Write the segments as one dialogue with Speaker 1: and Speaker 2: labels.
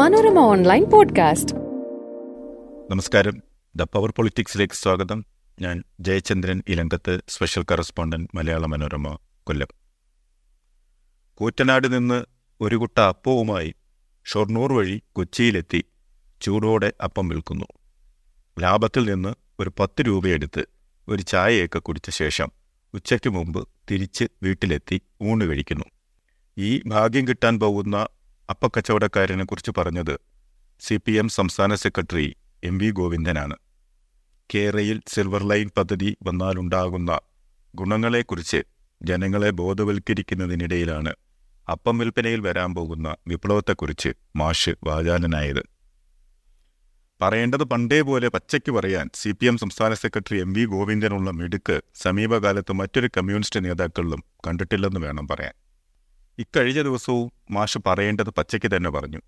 Speaker 1: Manorama online podcast.
Speaker 2: നമസ്കാരം. The power പൊളിറ്റിക്സിലേക്ക് സ്വാഗതം. ഞാൻ ജയചന്ദ്രൻ ഇലങ്കത്ത് സ്പെഷ്യൽ കറസ്പോണ്ടന്റ് മലയാള മനോരമ കൊല്ലം. കൂറ്റനാട് നിന്ന് ഒരു കുട്ട അപ്പവുമായി ഷൊർണൂർ വഴി കൊച്ചിയിലെത്തി ചൂടോടെ അപ്പം വിൽക്കുന്നു. ലാഭത്തിൽ നിന്ന് ഒരു പത്ത് രൂപയെടുത്ത് ഒരു ചായയൊക്കെ കുടിച്ച ശേഷം ഉച്ചയ്ക്ക് മുമ്പ് തിരിച്ച് വീട്ടിലെത്തി ഊണ് കഴിക്കുന്നു. ഈ ഭാഗ്യം കിട്ടാൻ പോകുന്ന അപ്പക്കച്ചവടക്കാരനെ കുറിച്ച് പറഞ്ഞത് സി പി എം സംസ്ഥാന സെക്രട്ടറി എം വി ഗോവിന്ദനാണ്. കേരയിൽ സിൽവർ ലൈൻ പദ്ധതി വന്നാലുണ്ടാകുന്ന ഗുണങ്ങളെക്കുറിച്ച് ജനങ്ങളെ ബോധവൽക്കരിക്കുന്നതിനിടയിലാണ് അപ്പം വിൽപ്പനയിൽ വരാൻ പോകുന്ന വിപ്ലവത്തെക്കുറിച്ച് മാഷ് വാചാലനായത്. പറയേണ്ടത് പണ്ടേ പോലെ പച്ചയ്ക്ക് പറയാൻ സി പി എം സംസ്ഥാന സെക്രട്ടറി എം വി ഗോവിന്ദനുള്ള മിടുക്ക് സമീപകാലത്ത് മറ്റൊരു കമ്മ്യൂണിസ്റ്റ് നേതാക്കളിലും കണ്ടിട്ടില്ലെന്ന് വേണം പറയാൻ. ഇക്കഴിഞ്ഞ ദിവസവും മാഷ് പറയേണ്ടത് പച്ചയ്ക്ക് തന്നെ പറഞ്ഞു.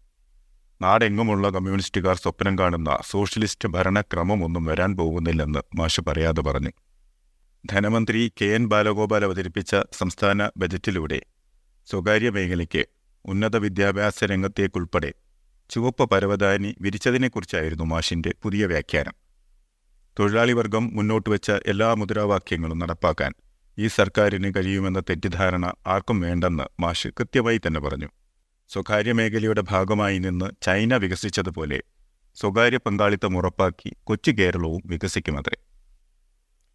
Speaker 2: നാടെങ്ങുമുള്ള കമ്മ്യൂണിസ്റ്റുകാർ സ്വപ്നം കാണുന്ന സോഷ്യലിസ്റ്റ് ഭരണക്രമമൊന്നും വരാൻ പോകുന്നില്ലെന്ന് മാഷ് പറയാതെ പറഞ്ഞു. ധനമന്ത്രി കെ എൻ ബാലഗോപാൽ അവതരിപ്പിച്ച സംസ്ഥാന ബജറ്റിലൂടെ സ്വകാര്യ മേഖലയ്ക്ക് ഉന്നത വിദ്യാഭ്യാസ രംഗത്തേക്കുൾപ്പെടെ ചുവപ്പ് പരവതാനി വിരിച്ചതിനെക്കുറിച്ചായിരുന്നു മാഷിന്റെ പുതിയ വ്യാഖ്യാനം. തൊഴിലാളി വർഗം മുന്നോട്ട് വെച്ച എല്ലാ മുദ്രാവാക്യങ്ങളും നടപ്പാക്കാൻ ഈ സർക്കാരിന് കഴിയുമെന്ന തെറ്റിദ്ധാരണ ആർക്കും വേണ്ടെന്ന് മാഷ് കൃത്യമായി തന്നെ പറഞ്ഞു. സ്വകാര്യ മേഖലയുടെ ഭാഗമായി നിന്ന് ചൈന വികസിച്ചതുപോലെ സ്വകാര്യ പങ്കാളിത്തം ഉറപ്പാക്കി കൊച്ചു കേരളവും വികസിക്കുമത്രേ.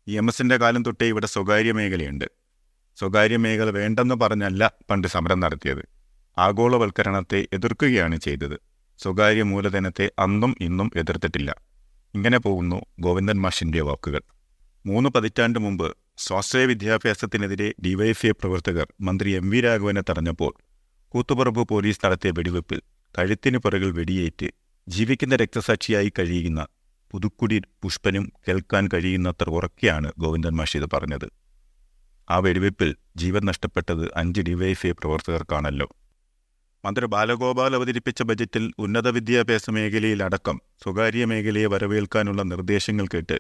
Speaker 2: എം എസിന്റെ കാലം തൊട്ടേ ഇവിടെ സ്വകാര്യ മേഖലയുണ്ട്. സ്വകാര്യ മേഖല വേണ്ടെന്ന് പറഞ്ഞല്ല പണ്ട് സമരം നടത്തിയത്. ആഗോളവൽക്കരണത്തെ എതിർക്കുകയാണ് ചെയ്തത്. സ്വകാര്യ മൂലധനത്തെ അന്നും ഇന്നും എതിർത്തിട്ടില്ല. ഇങ്ങനെ പോകുന്നു ഗോവിന്ദൻ മാഷിന്റെ വാക്കുകൾ. മൂന്ന് പതിറ്റാണ്ട് മുമ്പ് സ്വാശ്രയ വിദ്യാഭ്യാസത്തിനെതിരെ ഡിവൈഎഫ്ഐ പ്രവർത്തകർ മന്ത്രി എം വി രാഘവനെ തടഞ്ഞപ്പോൾ കൂത്തുപറമ്പ് പോലീസ് നടത്തിയ വെടിവെപ്പിൽ കഴുത്തിന് പിറകിൽ വെടിയേറ്റ് ജീവിക്കുന്ന രക്തസാക്ഷിയായി കഴിയുന്ന പുതുക്കുടി പുഷ്പനും കേൾക്കാൻ കഴിയുന്നത്ര ഉറക്കെയാണ് ഗോവിന്ദൻ മഷീദ് പറഞ്ഞത്. ആ വെടിവെപ്പിൽ ജീവൻ നഷ്ടപ്പെട്ടത് അഞ്ച് ഡിവൈഎഫ്ഐ പ്രവർത്തകർക്കാണല്ലോ. മന്ത്രി ബാലഗോപാൽ അവതരിപ്പിച്ച ബജറ്റിൽ ഉന്നത വിദ്യാഭ്യാസ മേഖലയിലടക്കം സ്വകാര്യ മേഖലയെ വരവേൽക്കാനുള്ള നിർദ്ദേശങ്ങൾ കേട്ട്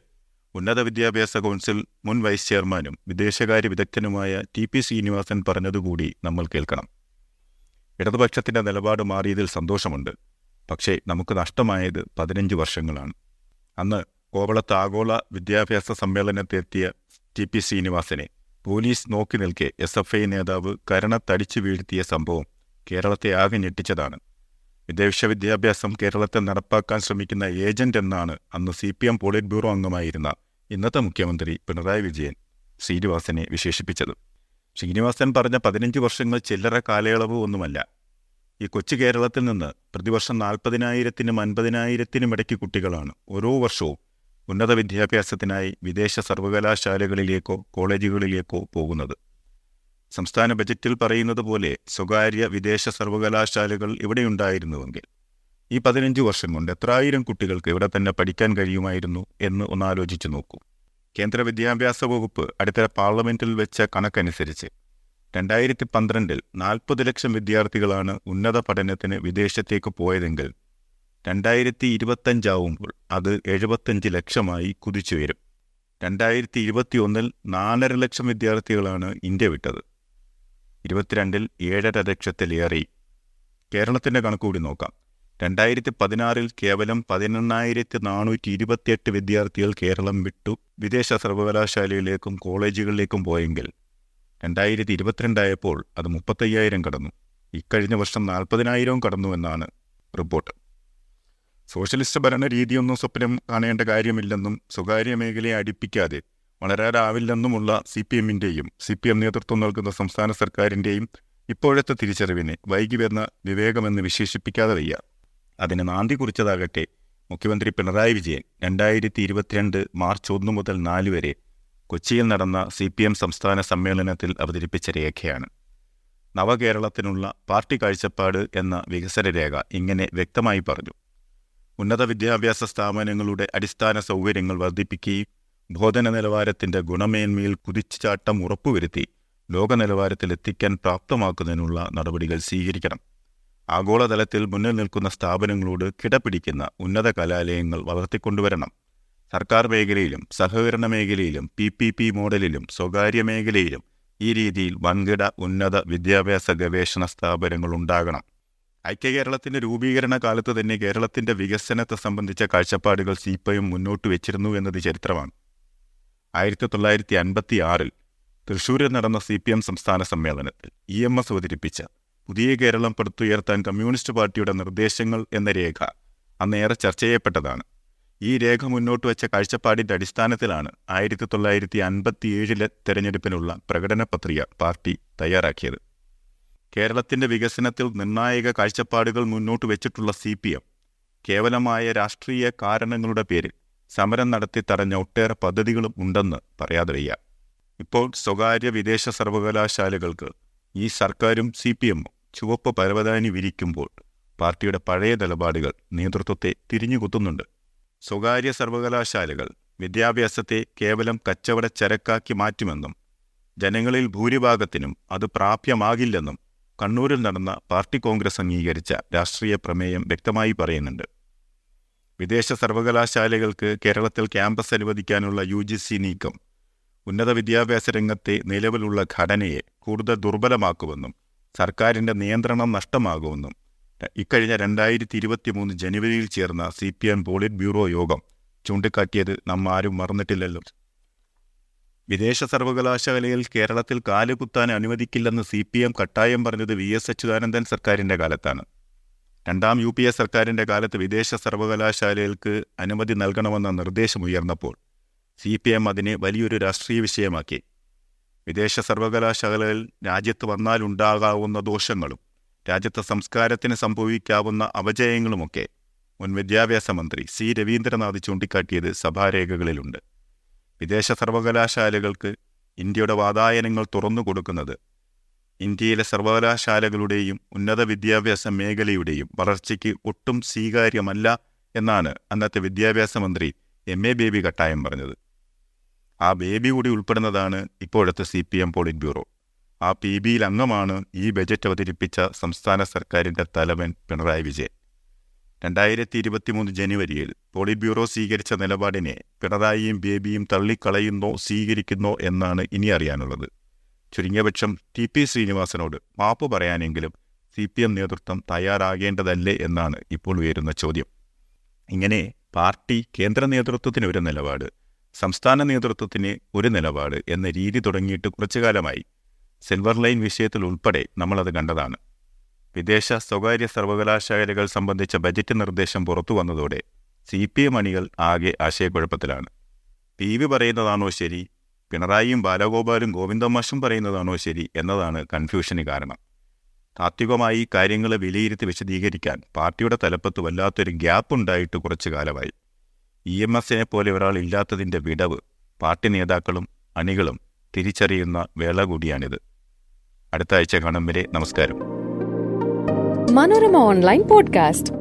Speaker 2: ഉന്നത വിദ്യാഭ്യാസ കൗൺസിൽ മുൻ വൈസ് ചെയർമാനും വിദേശകാര്യ വിദഗ്ധനുമായ ടി പി ശ്രീനിവാസൻ പറഞ്ഞതുകൂടി നമ്മൾ കേൾക്കണം. ഇടതുപക്ഷത്തിന്റെ നിലപാട് മാറിയതിൽ സന്തോഷമുണ്ട്. പക്ഷേ നമുക്ക് നഷ്ടമായത് പതിനഞ്ച് വർഷങ്ങളാണ്. അന്ന് കോവളത്ത് ആഗോള വിദ്യാഭ്യാസ സമ്മേളനത്തെത്തിയ ടി പി ശ്രീനിവാസനെ പോലീസ് നോക്കി നിൽക്കെ എസ് എഫ് ഐ നേതാവ് കരണത്തടിച്ചു വീഴ്ത്തിയ സംഭവം കേരളത്തെ ആകെ ഞെട്ടിച്ചതാണ്. വിദേശ വിദ്യാഭ്യാസം കേരളത്തിൽ നടപ്പാക്കാൻ ശ്രമിക്കുന്ന ഏജന്റ് എന്നാണ് അന്ന് C P M polit bureau അംഗമായിരുന്ന ഇന്നത്തെ മുഖ്യമന്ത്രി പിണറായി വിജയൻ ശ്രീനിവാസനെ വിശേഷിപ്പിച്ചത്. ശ്രീനിവാസൻ പറഞ്ഞ പതിനഞ്ച് വർഷങ്ങൾ ചില്ലറ കാലയളവ് ഒന്നുമല്ല. ഈ കൊച്ചു കേരളത്തിൽ നിന്ന് പ്രതിവർഷം നാൽപ്പതിനായിരത്തിനും അൻപതിനായിരത്തിനും ഇടയ്ക്ക് കുട്ടികളാണ്. ഓരോ വർഷവും ഉന്നത വിദ്യാഭ്യാസത്തിനായി വിദേശ സർവകലാശാലകളിലേക്കോ കോളേജുകളിലേക്കോ പോകുന്നത്. സംസ്ഥാന ബജറ്റിൽ പറയുന്നത് പോലെ സ്വകാര്യ വിദേശ സർവകലാശാലകൾ ഇവിടെയുണ്ടായിരുന്നുവെങ്കിൽ ഈ പതിനഞ്ച് വർഷം കൊണ്ട് എത്രായിരം കുട്ടികൾക്ക് ഇവിടെ തന്നെ പഠിക്കാൻ കഴിയുമായിരുന്നു എന്ന് ഒന്നാലോചിച്ചു നോക്കൂ. കേന്ദ്ര വിദ്യാഭ്യാസ വകുപ്പ് അടുത്തിടെ പാർലമെന്റിൽ വെച്ച കണക്കനുസരിച്ച് രണ്ടായിരത്തി പന്ത്രണ്ടിൽ നാൽപ്പത് ലക്ഷം വിദ്യാർത്ഥികളാണ് ഉന്നത പഠനത്തിന് വിദേശത്തേക്ക് പോയതെങ്കിൽ രണ്ടായിരത്തി ഇരുപത്തഞ്ചാവുമ്പോൾ അത് എഴുപത്തഞ്ച് ലക്ഷമായി കുതിച്ചുയരും. രണ്ടായിരത്തി ഇരുപത്തിയൊന്നിൽ നാലര ലക്ഷം വിദ്യാർത്ഥികളാണ് ഇന്ത്യ വിട്ടത്. ഇരുപത്തിരണ്ടിൽ ഏഴര ലക്ഷത്തിലേറെ. കേരളത്തിന്റെ കണക്കുകൂടി നോക്കാം. രണ്ടായിരത്തി പതിനാറിൽ കേവലം പതിനെണ്ണായിരത്തി നാനൂറ്റി ഇരുപത്തിയെട്ട് വിദ്യാർത്ഥികൾ കേരളം വിട്ടു വിദേശ സർവകലാശാലയിലേക്കും കോളേജുകളിലേക്കും പോയെങ്കിൽ രണ്ടായിരത്തി ഇരുപത്തിരണ്ടായപ്പോൾ അത് മുപ്പത്തയ്യായിരം കടന്നു. ഇക്കഴിഞ്ഞ വർഷം നാൽപ്പതിനായിരവും കടന്നു എന്നാണ് റിപ്പോർട്ട്. സോഷ്യലിസ്റ്റ് ഭരണ രീതിയൊന്നും സ്വപ്നം കാണേണ്ട കാര്യമില്ലെന്നും സ്വകാര്യ മേഖലയെ അടുപ്പിക്കാതെ വളരാനാവില്ലെന്നുമുള്ള സി പി എമ്മിന്റെയും സി പി എം നേതൃത്വം നൽകുന്ന സംസ്ഥാന സർക്കാരിന്റെയും ഇപ്പോഴത്തെ തിരിച്ചറിവിനെ വൈകി വരുന്ന വിവേകമെന്ന് വിശേഷിപ്പിക്കാതെ വയ്യ. അതിന് നാന്തി കുറിച്ചതാകട്ടെ. മുഖ്യമന്ത്രി പിണറായി വിജയൻ രണ്ടായിരത്തി ഇരുപത്തിരണ്ട് മാർച്ച് ഒന്ന് മുതൽ നാല് വരെ കൊച്ചിയിൽ നടന്ന സി പി എം സംസ്ഥാന സമ്മേളനത്തിൽ അവതരിപ്പിച്ച രേഖയാണ്. നവകേരളത്തിനുള്ള പാർട്ടി കാഴ്ചപ്പാട് എന്ന വികസന രേഖ ഇങ്ങനെ വ്യക്തമായി പറഞ്ഞു. ഉന്നത വിദ്യാഭ്യാസ സ്ഥാപനങ്ങളുടെ അടിസ്ഥാന സൗകര്യങ്ങൾ വർദ്ധിപ്പിക്കുകയും ബോധന നിലവാരത്തിന്റെ ഗുണമേന്മയിൽ കുതിച്ചുചാട്ടം ഉറപ്പുവരുത്തി ലോക നിലവാരത്തിലെത്തിക്കാൻ പ്രാപ്തമാക്കുന്നതിനുള്ള നടപടികൾ സ്വീകരിക്കണം. ആഗോളതലത്തിൽ മുന്നിൽ നിൽക്കുന്ന സ്ഥാപനങ്ങളോട് കിടപിടിക്കുന്ന ഉന്നത കലാലയങ്ങൾ വളർത്തിക്കൊണ്ടുവരണം. സർക്കാർ മേഖലയിലും സഹകരണ മേഖലയിലും പി പി പി മോഡലിലും സ്വകാര്യ മേഖലയിലും ഈ രീതിയിൽ വൻകിട ഉന്നത വിദ്യാഭ്യാസ ഗവേഷണ സ്ഥാപനങ്ങൾ ഉണ്ടാകണം. ഐക്യകേരളത്തിന്റെ രൂപീകരണ കാലത്ത് തന്നെ കേരളത്തിന്റെ വികസനത്തെ സംബന്ധിച്ച കാഴ്ചപ്പാടുകൾ സി പി മുന്നോട്ട് വെച്ചിരുന്നു എന്നത് ചരിത്രമാണ്. ആയിരത്തി തൊള്ളായിരത്തി അൻപത്തി ആറിൽ തൃശൂരിൽ നടന്ന സി പി എം സംസ്ഥാന സമ്മേളനത്തിൽ ഇ എം എസ് അവതരിപ്പിച്ച പുതിയ കേരളം പടുത്തുയർത്താൻ കമ്മ്യൂണിസ്റ്റ് പാർട്ടിയുടെ നിർദ്ദേശങ്ങൾ എന്ന രേഖ അന്നേറെ ചർച്ച ചെയ്യപ്പെട്ടതാണ് ഈ രേഖ മുന്നോട്ട് വെച്ച കാഴ്ചപ്പാടിന്റെ അടിസ്ഥാനത്തിലാണ് ആയിരത്തി തൊള്ളായിരത്തി അൻപത്തിയേഴിലെ തെരഞ്ഞെടുപ്പിനുള്ള പ്രകടന പത്രിക പാർട്ടി തയ്യാറാക്കിയത്. കേരളത്തിന്റെ വികസനത്തിൽ നിർണായക കാഴ്ചപ്പാടുകൾ മുന്നോട്ട് വെച്ചിട്ടുള്ള സി പി എം കേവലമായ രാഷ്ട്രീയ കാരണങ്ങളുടെ പേരിൽ സമരം നടത്തി തടഞ്ഞ ഒട്ടേറെ പദ്ധതികളും ഉണ്ടെന്ന് പറയാതെ വയ്യ ഇപ്പോൾ സ്വകാര്യ വിദേശ സർവകലാശാലകൾക്ക് ഈ സർക്കാരും സി പി എമ്മും ചുവപ്പ് പരവതാനി വിരിക്കുമ്പോൾ പാർട്ടിയുടെ പഴയ നിലപാടുകൾ നേതൃത്വത്തെ തിരിഞ്ഞുകുത്തുന്നുണ്ട്. സ്വകാര്യ സർവകലാശാലകൾ വിദ്യാഭ്യാസത്തെ കേവലം കച്ചവട ചരക്കാക്കി മാറ്റുമെന്നും ജനങ്ങളിൽ ഭൂരിഭാഗത്തിനും അത് പ്രാപ്യമാകില്ലെന്നും കണ്ണൂരിൽ നടന്ന പാർട്ടി കോൺഗ്രസ് അംഗീകരിച്ച രാഷ്ട്രീയ പ്രമേയം വ്യക്തമായി പറയുന്നുണ്ട്. വിദേശ സർവകലാശാലകൾക്ക് കേരളത്തിൽ ക്യാമ്പസ് അനുവദിക്കാനുള്ള യു ജി സി നീക്കം ഉന്നത വിദ്യാഭ്യാസ രംഗത്തെ നിലവിലുള്ള ഘടനയെ കൂടുതൽ ദുർബലമാക്കുമെന്നും സർക്കാരിന്റെ നിയന്ത്രണം നഷ്ടമാകുമെന്നും ഇക്കഴിഞ്ഞ രണ്ടായിരത്തി ഇരുപത്തി മൂന്ന് ജനുവരിയിൽ ചേർന്ന C P M polit bureau യോഗം ചൂണ്ടിക്കാട്ടിയത് നാം ആരും മറന്നിട്ടില്ലല്ലോ. വിദേശ സർവകലാശാലയിൽ കേരളത്തിൽ കാലുകുത്താൻ അനുവദിക്കില്ലെന്ന് സി പി എം കട്ടായം പറഞ്ഞത് വി എസ് അച്യുതാനന്ദൻ സർക്കാരിന്റെ കാലത്താണ്. രണ്ടാം യു പി എ സർക്കാരിന്റെ കാലത്ത് വിദേശ സർവകലാശാലകൾക്ക് അനുമതി നൽകണമെന്ന നിർദ്ദേശമുയർന്നപ്പോൾ സി പി എം അതിനെ വലിയൊരു രാഷ്ട്രീയ വിഷയമാക്കി. വിദേശ സർവകലാശാലകളിൽ രാജ്യത്ത് വന്നാലുണ്ടാകാവുന്ന ദോഷങ്ങളും രാജ്യത്തെ സംസ്കാരത്തിന് സംഭവിക്കാവുന്ന അപജയങ്ങളുമൊക്കെ മുൻ വിദ്യാഭ്യാസ മന്ത്രി സി. രവീന്ദ്രനാഥ് ചൂണ്ടിക്കാട്ടിയത് സഭാരേഖകളിലുണ്ട്. വിദേശ സർവകലാശാലകൾക്ക് ഇന്ത്യയുടെ വാതായനങ്ങൾ തുറന്നു കൊടുക്കുന്നത് ഇന്ത്യയിലെ സർവകലാശാലകളുടെയും ഉന്നത വിദ്യാഭ്യാസ മേഖലയുടെയും വളർച്ചയ്ക്ക് ഒട്ടും സ്വീകാര്യമല്ല എന്നാണ് അന്നത്തെ വിദ്യാഭ്യാസ മന്ത്രി എം. എ. ബേബി കട്ടായം പറഞ്ഞത്. ആ ബേബി കൂടി ഉൾപ്പെടുന്നതാണ് ഇപ്പോഴത്തെ C P M polit bureau. ആ പി ബിയിൽ അംഗമാണ് ഈ ബജറ്റ് അവതരിപ്പിച്ച സംസ്ഥാന സർക്കാരിന്റെ തലവൻ പിണറായി വിജയൻ. രണ്ടായിരത്തി ഇരുപത്തി മൂന്ന് ജനുവരിയിൽ പോളിറ്റ് ബ്യൂറോ സ്വീകരിച്ച നിലപാടിനെ പിണറായിയും ബേബിയും തള്ളിക്കളയുന്നോ സ്വീകരിക്കുന്നോ എന്നാണ് ഇനി അറിയാനുള്ളത്. ചുരുങ്ങിയപക്ഷം ടി പി ശ്രീനിവാസനോട് മാപ്പ് പറയാനെങ്കിലും സി പി എം നേതൃത്വം തയ്യാറാകേണ്ടതല്ലേ എന്നാണ് ഇപ്പോൾ ഉയരുന്ന ചോദ്യം. ഇങ്ങനെ പാർട്ടി കേന്ദ്ര നേതൃത്വത്തിന് ഒരു നിലപാട് സംസ്ഥാന നേതൃത്വത്തിന് ഒരു നിലപാട് എന്ന രീതി തുടങ്ങിയിട്ട് കുറച്ചു കാലമായി സിൽവർ ലൈൻ വിഷയത്തിൽ ഉൾപ്പെടെ നമ്മളത് കണ്ടതാണ്. വിദേശ സ്വകാര്യ സർവകലാശാലകൾ സംബന്ധിച്ച ബജറ്റ് നിർദ്ദേശം പുറത്തു വന്നതോടെ സി പി എം അണികൾ ആകെ ആശയക്കുഴപ്പത്തിലാണ്. പി വി പറയുന്നതാണോ ശരി? പിണറായിയും ബാലഗോപാലും ഗോവിന്ദമാഷും പറയുന്നതാണോ ശരി എന്നതാണ് കൺഫ്യൂഷന് കാരണം. താത്വികമായി കാര്യങ്ങളെ വിലയിരുത്തി വിശദീകരിക്കാൻ പാർട്ടിയുടെ തലപ്പത്ത് വല്ലാത്തൊരു ഗ്യാപ്പ് ഉണ്ടായിട്ട് കുറച്ചു കാലമായി ഇ എം എസിനെ പോലെ ഒരാൾ ഇല്ലാത്തതിന്റെ വിടവ് പാർട്ടി നേതാക്കളും അണികളും തിരിച്ചറിയുന്ന വേള കൂടിയാണിത്. അടുത്ത ആഴ്ച കാണും വരെ നമസ്കാരം.
Speaker 1: Manorama online podcast.